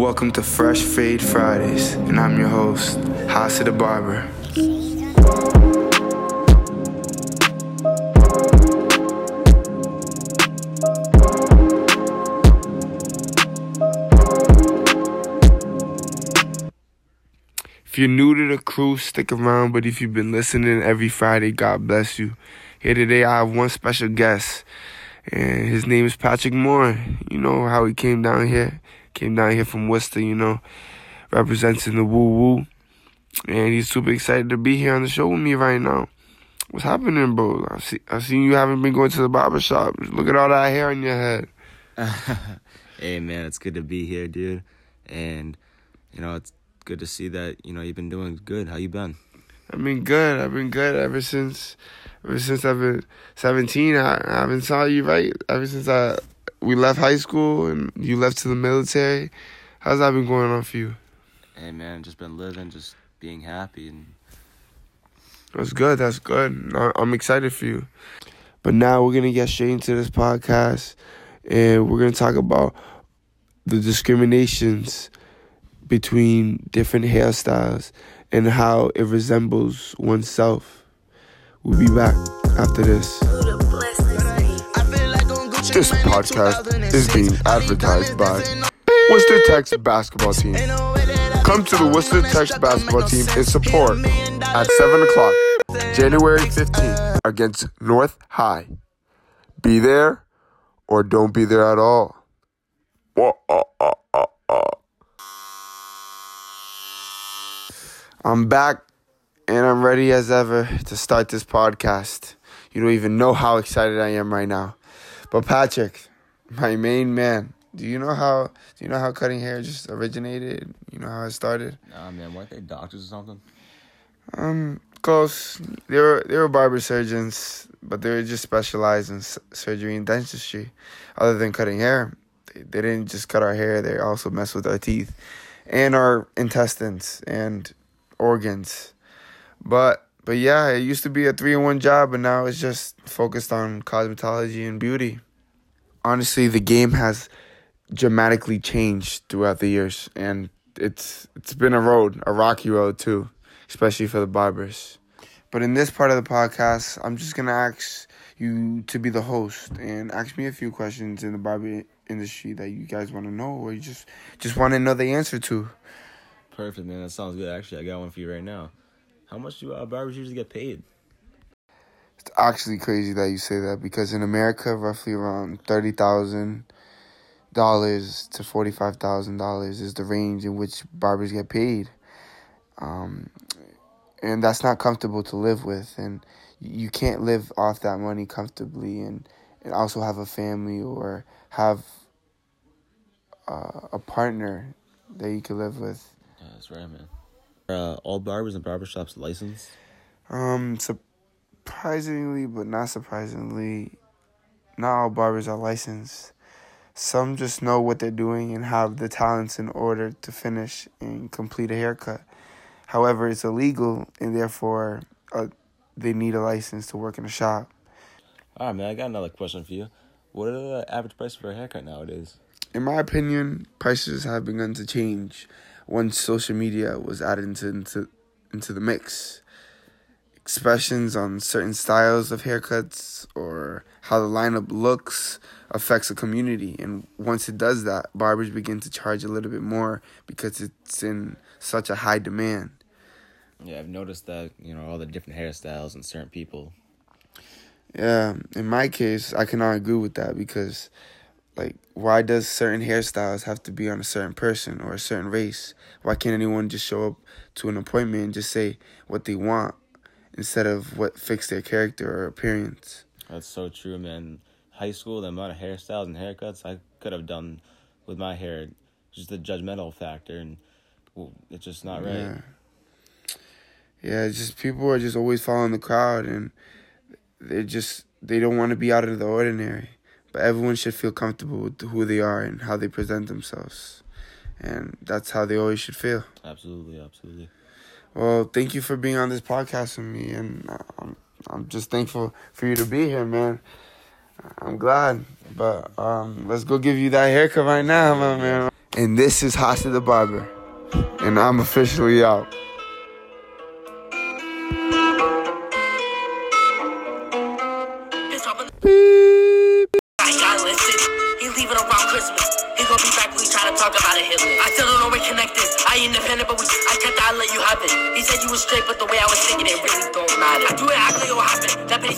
Welcome to Fresh Fade Fridays, and I'm your host, Jasi the Barber. If you're new to the crew, stick around. But if you've been listening every Friday, God bless you. Here today, I have one special guest, and his name is Patrick Morin. You know how he came down here? Came down here from Worcester, you know, representing the woo woo. And he's super excited to be here on the show with me right now. What's happening, bro? I see, I seen you haven't been going to the barber shop. Look at all that hair on your head. hey man, it's good to be here, dude. And you know, it's good to see that you know you've been doing good. How you been? I've been good. I've been good ever since, ever since I've been seventeen. I, I haven't saw you right ever since I we left high school and you left to the military. How's that been going on for you? Hey man, just been living, just being happy, and That's good. That's good. I'm excited for you. But now we're gonna get straight into this podcast, and we're gonna talk about the discriminations between different hairstyles and how it resembles oneself. We'll be back after this. This podcast is being advertised by Worcester Tech's basketball team. Come to the Worcester Tech basketball team in support at 7 o'clock, January 15th, against North High. Be there or don't be there at all. I'm back and I'm ready as ever to start this podcast. You don't even know how excited I am right now. But Patrick, my main man, do you know how do you know how cutting hair just originated? You know how it started? nah, man, weren't they doctors or something? Um, close. They were they were barber surgeons, but they were just specialized in s- surgery and dentistry. Other than cutting hair, they, they didn't just cut our hair. They also messed with our teeth, and our intestines and organs. But but yeah, it used to be a three in one job, but now it's just focused on cosmetology and beauty. Honestly, the game has dramatically changed throughout the years, and it's it's been a road, a rocky road too especially for the barbers. But in this part of the podcast, I'm just gonna ask you to be the host and ask me a few questions in the barber industry that you guys want to know, or you just just want to know the answer to. Perfect, man. That sounds good. Actually, I got one for you right now. How much do uh, barbers usually get paid? It's actually crazy that you say that because in America, roughly around thirty thousand dollars to forty five thousand dollars is the range in which barbers get paid. Um, and that's not comfortable to live with, and you can't live off that money comfortably, and and also have a family or have uh, a partner that you can live with. Yeah, that's right, man. Uh, all barbers and barbershops licensed. Um, surprisingly, but not surprisingly, not all barbers are licensed. Some just know what they're doing and have the talents in order to finish and complete a haircut. However, it's illegal, and therefore, uh, they need a license to work in a shop. All right, man. I got another question for you. What are the average price for a haircut nowadays? In my opinion, prices have begun to change once social media was added into into, into the mix. Expressions on certain styles of haircuts or how the lineup looks affects a community, and once it does that, barbers begin to charge a little bit more because it's in such a high demand. Yeah, I've noticed that you know all the different hairstyles and certain people. Yeah, in my case, I cannot agree with that because, like, why does certain hairstyles have to be on a certain person or a certain race? Why can't anyone just show up to an appointment and just say what they want instead of what fits their character or appearance? That's so true, man. High school, the amount of hairstyles and haircuts I could have done with my hair, just the judgmental factor, and well, it's just not right. Yeah. Yeah, it's just people are just always following the crowd and they just they don't want to be out of the ordinary. But everyone should feel comfortable with who they are and how they present themselves. And that's how they always should feel. Absolutely, absolutely. Well, thank you for being on this podcast with me and I'm I'm just thankful for you to be here, man. I'm glad. But um let's go give you that haircut right now, my man. And this is Jasi the Barber. And I'm officially out. Christmas. He gonna be back when we try to talk about a Hitler. I still don't know where connected. I independent, but we I kept I let you it. He said you was straight, but the way I was thinking it really don't matter. I do it, I think it'll happen. That